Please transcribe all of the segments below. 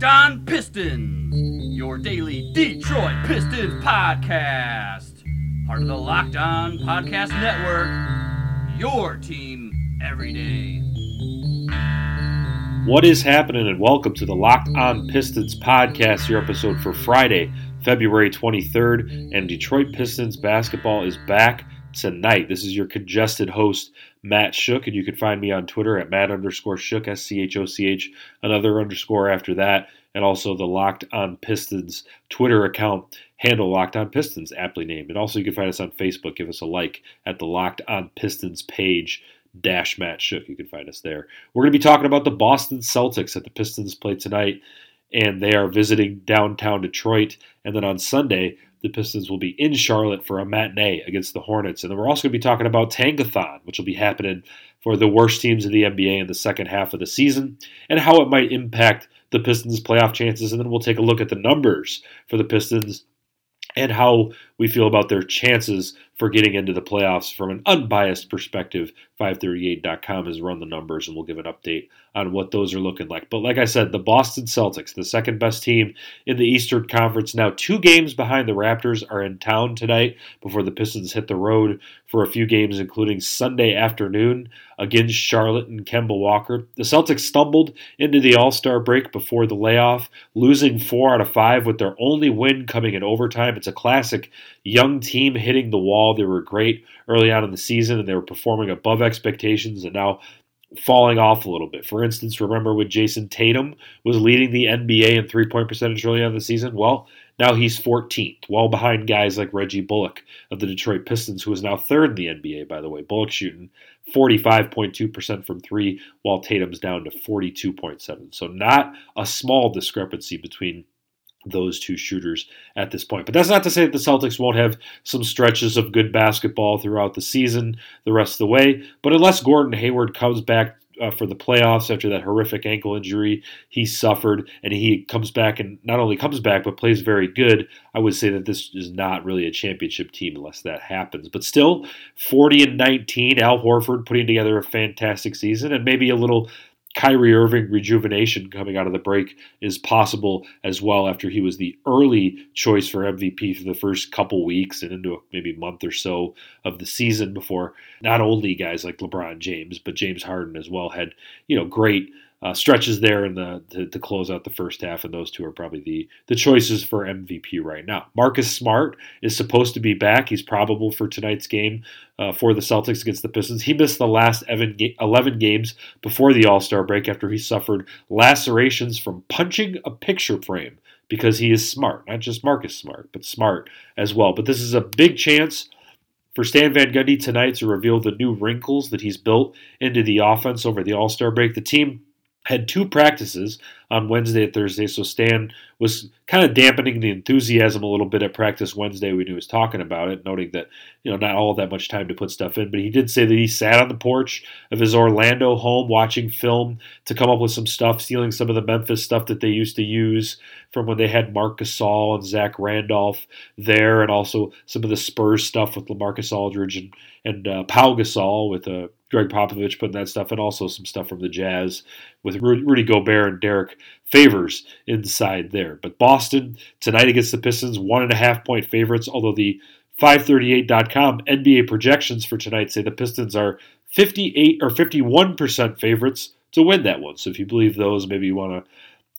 Locked On Pistons, your daily Detroit Pistons podcast. Part of the Locked On Podcast Network, your team every day. What is happening, and welcome to the Locked On Pistons podcast, your episode for Friday, February 23rd. And Detroit Pistons basketball is back tonight. This is your congested host, Matt Schoch, and you can find me on Twitter at Matt underscore Schoch, S C H O C H, another underscore after that, and also the Locked On Pistons Twitter account, handle Locked On Pistons, aptly named. And also you can find us on Facebook. Give us a like at the Locked On Pistons page dash Matt Schoch. You can find us there. We're going to be talking about the Boston Celtics that the Pistons play tonight, and they are visiting downtown Detroit. And then on Sunday, the Pistons will be in Charlotte for a matinee against the Hornets. And then we're also going to be talking about Tankathon, which will be happening for the worst teams in the NBA in the second half of the season, and how it might impact the Pistons' playoff chances. And then we'll take a look at the numbers for the Pistons and how we feel about their chances for getting into the playoffs from an unbiased perspective. 538.com has run the numbers and we'll give an update on what those are looking like. But like I said, the Boston Celtics, the second best team in the Eastern Conference, now two games behind the Raptors, are in town tonight before the Pistons hit the road for a few games, including Sunday afternoon against Charlotte and Kemba Walker. The Celtics stumbled into the All Star break before the layoff, losing four out of five with their only win coming in overtime. It's a classic young team hitting the wall. They were great early on in the season and they were performing above expectations and now falling off a little bit. For instance, remember when Jayson Tatum was leading the NBA in three point percentage early on the season? Well, now he's 14th, well behind guys like Reggie Bullock of the Detroit Pistons, who is now third in the NBA, by the way. Bullock shooting 45.2% from three, while Tatum's down to 42.7. So not a small discrepancy between those two shooters at this point. But that's not to say that the Celtics won't have some stretches of good basketball throughout the season the rest of the way. But unless Gordon Hayward comes back uh, for the playoffs after that horrific ankle injury he suffered, and he comes back and not only comes back but plays very good, I would say that this is not really a championship team unless that happens. But still, 40 and 19, Al Horford putting together a fantastic season, and maybe a little Kyrie Irving rejuvenation coming out of the break is possible as well after he was the early choice for MVP for the first couple weeks and into maybe month or so of the season before not only guys like LeBron James but James Harden as well had you know great uh, stretches there in the to, to, close out the first half, and those two are probably the the choices for MVP right now. Marcus Smart is supposed to be back. He's probable for tonight's game uh, for the Celtics against the Pistons. He missed the last 11 games before the All Star break after he suffered lacerations from punching a picture frame because he is smart, not just Marcus Smart, but smart as well. But this is a big chance for Stan Van Gundy tonight to reveal the new wrinkles that he's built into the offense over the All Star break. The team had two practices on Wednesday and Thursday, so Stan was kind of dampening the enthusiasm a little bit at practice Wednesday when he was talking about it, noting that you know not all that much time to put stuff in. But he did say that he sat on the porch of his Orlando home watching film to come up with some stuff, stealing some of the Memphis stuff that they used to use from when they had Marc Gasol and Zach Randolph there, and also some of the Spurs stuff with LaMarcus Aldridge and and uh, Pau Gasol with uh, Gregg Popovich putting that stuff, and also some stuff from the Jazz with Rudy Gobert and Derrick Favors inside there. But Boston tonight against the Pistons, one and a half point favorites, although the 538.com NBA projections for tonight say the Pistons are 58 or 51% favorites to win that one. So if you believe those, maybe you want to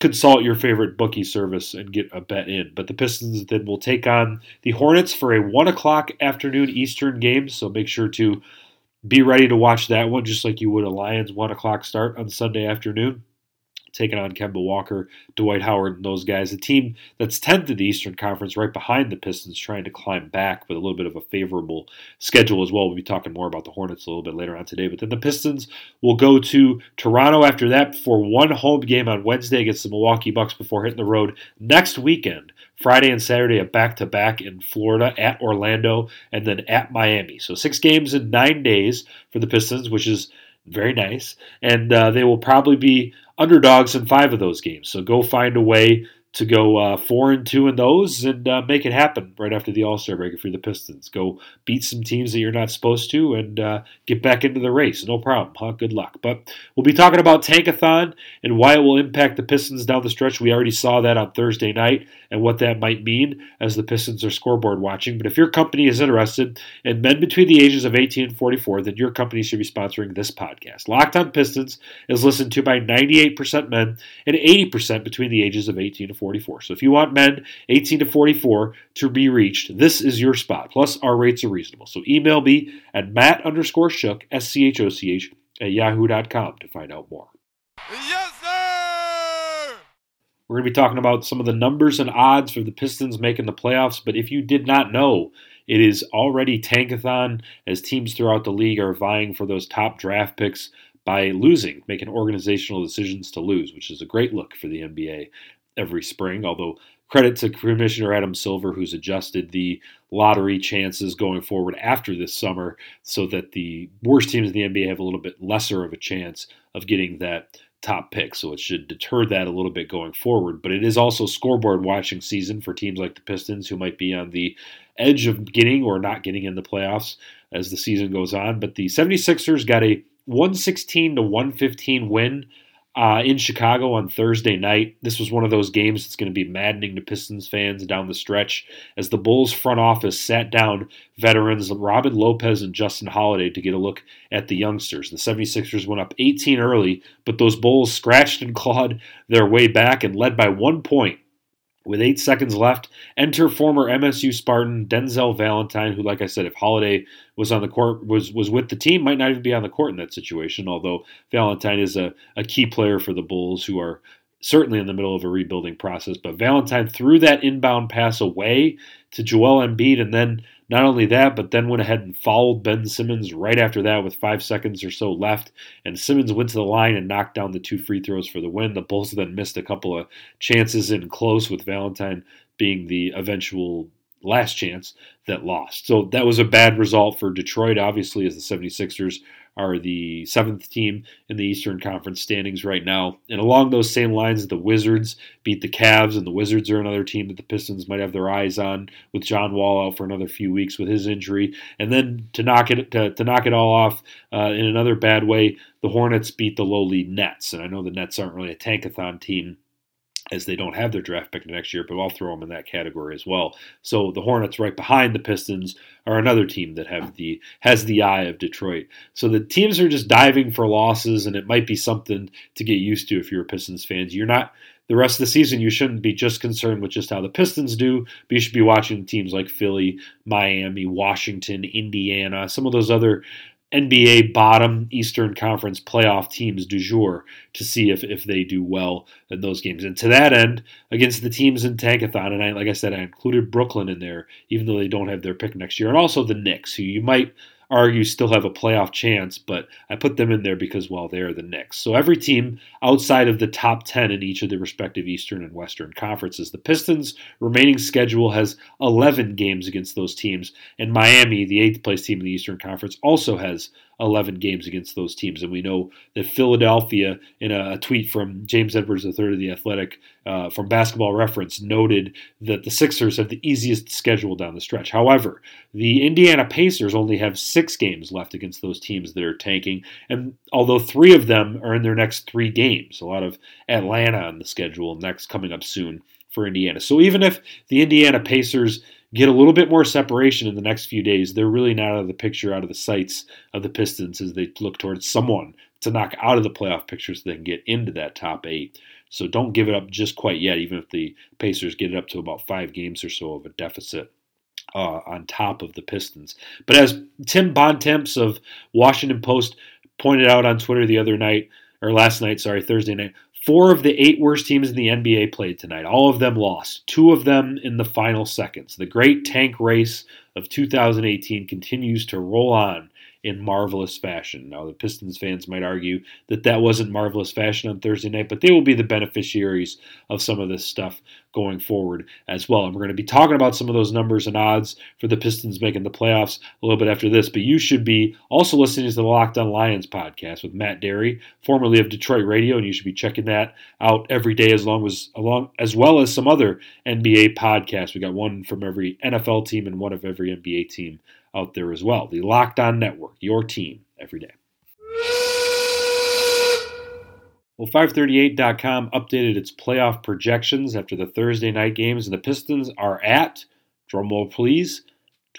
consult your favorite bookie service and get a bet in. But the Pistons then will take on the Hornets for a 1 o'clock afternoon Eastern game. So make sure to be ready to watch that one just like you would a Lions 1 o'clock start on Sunday afternoon taking on Kemba Walker, Dwight Howard, and those guys. A team that's 10th in the Eastern Conference, right behind the Pistons, trying to climb back with a little bit of a favorable schedule as well. We'll be talking more about the Hornets a little bit later on today. But then the Pistons will go to Toronto after that for one home game on Wednesday against the Milwaukee Bucks before hitting the road next weekend. Friday and Saturday, a back to back in Florida at Orlando and then at Miami. So six games in nine days for the Pistons, which is very nice. And uh, they will probably be underdogs in five of those games. So go find a way to go uh, four and two in those and uh, make it happen right after the All Star break for the Pistons. Go beat some teams that you're not supposed to and uh, get back into the race. No problem. Huh? Good luck. But we'll be talking about Tankathon and why it will impact the Pistons down the stretch. We already saw that on Thursday night and what that might mean as the Pistons are scoreboard watching. But if your company is interested in men between the ages of 18 and 44, then your company should be sponsoring this podcast. Locked on Pistons is listened to by 98% men and 80% between the ages of 18 to 44. 44. So if you want men 18 to 44 to be reached, this is your spot. Plus, our rates are reasonable. So email me at matt underscore Schoch, S C H O C H, at yahoo.com to find out more. Yes, sir! We're going to be talking about some of the numbers and odds for the Pistons making the playoffs. But if you did not know, it is already tankathon as teams throughout the league are vying for those top draft picks by losing, making organizational decisions to lose, which is a great look for the NBA every spring, although credit to Commissioner Adam Silver, who's adjusted the lottery chances going forward after this summer so that the worst teams in the NBA have a little bit lesser of a chance of getting that top pick. So it should deter that a little bit going forward. But it is also scoreboard watching season for teams like the Pistons who might be on the edge of getting or not getting in the playoffs as the season goes on. But the 76ers got a 116 to 115 win uh, in Chicago on Thursday night. This was one of those games that's going to be maddening to Pistons fans down the stretch as the Bulls front office sat down veterans Robin Lopez and Justin Holiday to get a look at the youngsters. The 76ers went up 18 early, but those Bulls scratched and clawed their way back and led by one point with eight seconds left, enter former MSU Spartan Denzel Valentine, who, like I said, if Holiday was on the court, was was with the team, might not even be on the court in that situation. Although Valentine is a, a key player for the Bulls, who are certainly in the middle of a rebuilding process. But Valentine threw that inbound pass away to Joel Embiid, and then not only that, but then went ahead and fouled Ben Simmons right after that with five seconds or so left. And Simmons went to the line and knocked down the two free throws for the win. The Bulls then missed a couple of chances in close, with Valentine being the eventual last chance that lost. So that was a bad result for Detroit, obviously, as the 76ers are the seventh team in the Eastern Conference standings right now. And along those same lines, the Wizards beat the Cavs, and the Wizards are another team that the Pistons might have their eyes on with John Wall out for another few weeks with his injury. And then to knock it to, to knock it all off uh, in another bad way, the Hornets beat the lowly Nets. And I know the Nets aren't really a tankathon team as they don't have their draft pick next year, but I'll throw them in that category as well. So the Hornets, right behind the Pistons, are another team that have the has the eye of Detroit. So the teams are just diving for losses, and it might be something to get used to if you're a Pistons fans. You're not the rest of the season. You shouldn't be just concerned with just how the Pistons do, but you should be watching teams like Philly, Miami, Washington, Indiana, some of those other NBA bottom Eastern Conference playoff teams du jour to see if, if they do well in those games. And to that end, against the teams in Tankathon, and I, like I said, I included Brooklyn in there, even though they don't have their pick next year, and also the Knicks, who you might argue still have a playoff chance, but I put them in there because, well, they're the Knicks. So every team outside of the top 10 in each of the respective Eastern and Western conferences. The Pistons' remaining schedule has 11 games against those teams, and Miami, the eighth place team in the Eastern Conference, also has 11 games against those teams. And we know that Philadelphia, in a, tweet from James Edwards III of The Athletic uh, from Basketball Reference, noted that the Sixers have the easiest schedule down the stretch. However, the Indiana Pacers only have six games left against those teams that are tanking. And although three of them are in their next three games, a lot of Atlanta on the schedule next coming up soon for Indiana. So even if the Indiana Pacers get a little bit more separation in the next few days, they're really not out of the picture, out of the sights of the Pistons as they look towards someone to knock out of the playoff picture so they can get into that top eight. So don't give it up just quite yet, even if the Pacers get it up to about five games or so of a deficit. Uh, on top of the Pistons. But as Tim Bontemps of Washington Post pointed out on Twitter the other night, or last night, sorry, Thursday night, Four of the eight worst teams in the NBA played tonight. All of them lost, two of them in the final seconds. The great tank race of 2018 continues to roll on in marvelous fashion. Now, the Pistons fans might argue that that wasn't marvelous fashion on Thursday night, but they will be the beneficiaries of some of this stuff going forward as well. And we're going to be talking about some of those numbers and odds for the Pistons making the playoffs a little bit after this. But you should be also listening to the Locked On Lions podcast with Matt Dery, formerly of Detroit Radio, and you should be checking that out every day as long as along as well as some other NBA podcasts. We got one from every NFL team and one of every NBA team out there as well. The Locked On Network, your team every day. Well, 538.com updated its playoff projections after the Thursday night games, and the Pistons are at, drumroll please,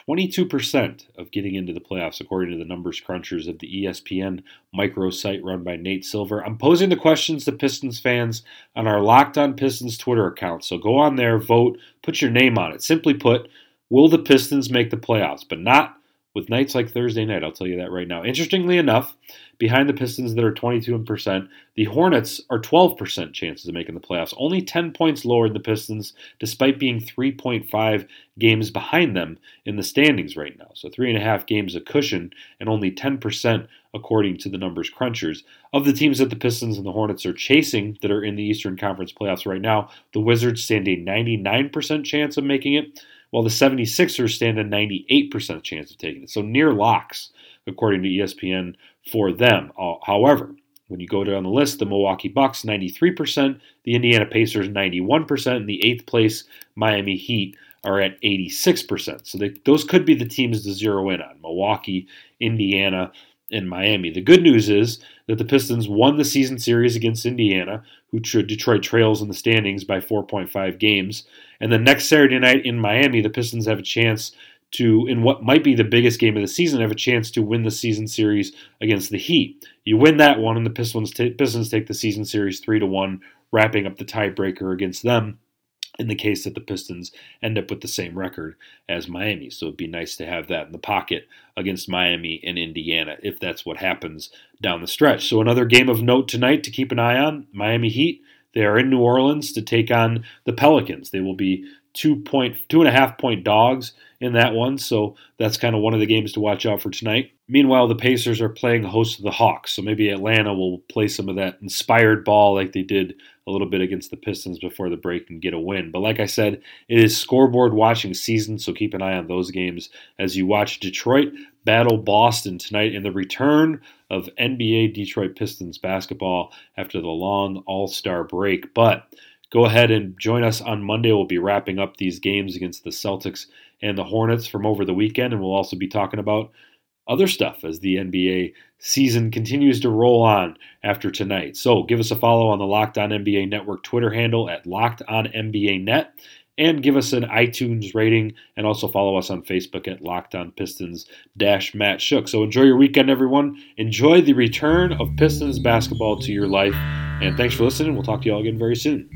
22% of getting into the playoffs, according to the numbers crunchers of the ESPN micro site run by Nate Silver. I'm posing the questions to Pistons fans on our Locked On Pistons Twitter account. So go on there, vote, put your name on it. Simply put, will the Pistons make the playoffs? But not with nights like Thursday night. I'll tell you that right now. Interestingly enough, behind the Pistons that are 22%, the Hornets are 12% chances of making the playoffs. Only 10 points lower than the Pistons, despite being 3.5 games behind them in the standings right now. So three and a half games of cushion, and only 10% according to the numbers crunchers. Of the teams that the Pistons and the Hornets are chasing that are in the Eastern Conference playoffs right now, the Wizards stand a 99% chance of making it while the 76ers stand a 98% chance of taking it. So near locks, according to ESPN, for them. Uh, however, when you go down the list, the Milwaukee Bucks 93%, the Indiana Pacers 91%, and the eighth place Miami Heat are at 86%. So they, those could be the teams to zero in on Milwaukee, Indiana, in Miami. The good news is that the Pistons won the season series against Indiana, who Detroit trails in the standings by 4.5 games. And then next Saturday night in Miami, the Pistons have a chance to, in what might be the biggest game of the season, have a chance to win the season series against the Heat. You win that one, and the Pistons, t- Pistons take the season series three to one, wrapping up the tiebreaker against them in the case that the Pistons end up with the same record as Miami. So it'd be nice to have that in the pocket against Miami and Indiana if that's what happens down the stretch. So another game of note tonight to keep an eye on Miami Heat. They are in New Orleans to take on the Pelicans. They will be two point two and a half point dogs in that one, so that's kind of one of the games to watch out for tonight. Meanwhile, the Pacers are playing host to the Hawks, so maybe Atlanta will play some of that inspired ball like they did a little bit against the Pistons before the break and get a win. But like I said, it is scoreboard watching season, so keep an eye on those games as you watch Detroit battle Boston tonight in the return of NBA Detroit Pistons basketball after the long All Star break. But go ahead and join us on Monday. We'll be wrapping up these games against the Celtics and the Hornets from over the weekend, and we'll also be talking about other stuff as the NBA season continues to roll on after tonight. So give us a follow on the Locked On NBA Network Twitter handle at Locked On NBA Net and give us an iTunes rating and also follow us on Facebook at Locked On Pistons dash Matt Schoch. So enjoy your weekend, everyone. Enjoy the return of Pistons basketball to your life. And thanks for listening. We'll talk to you all again very soon.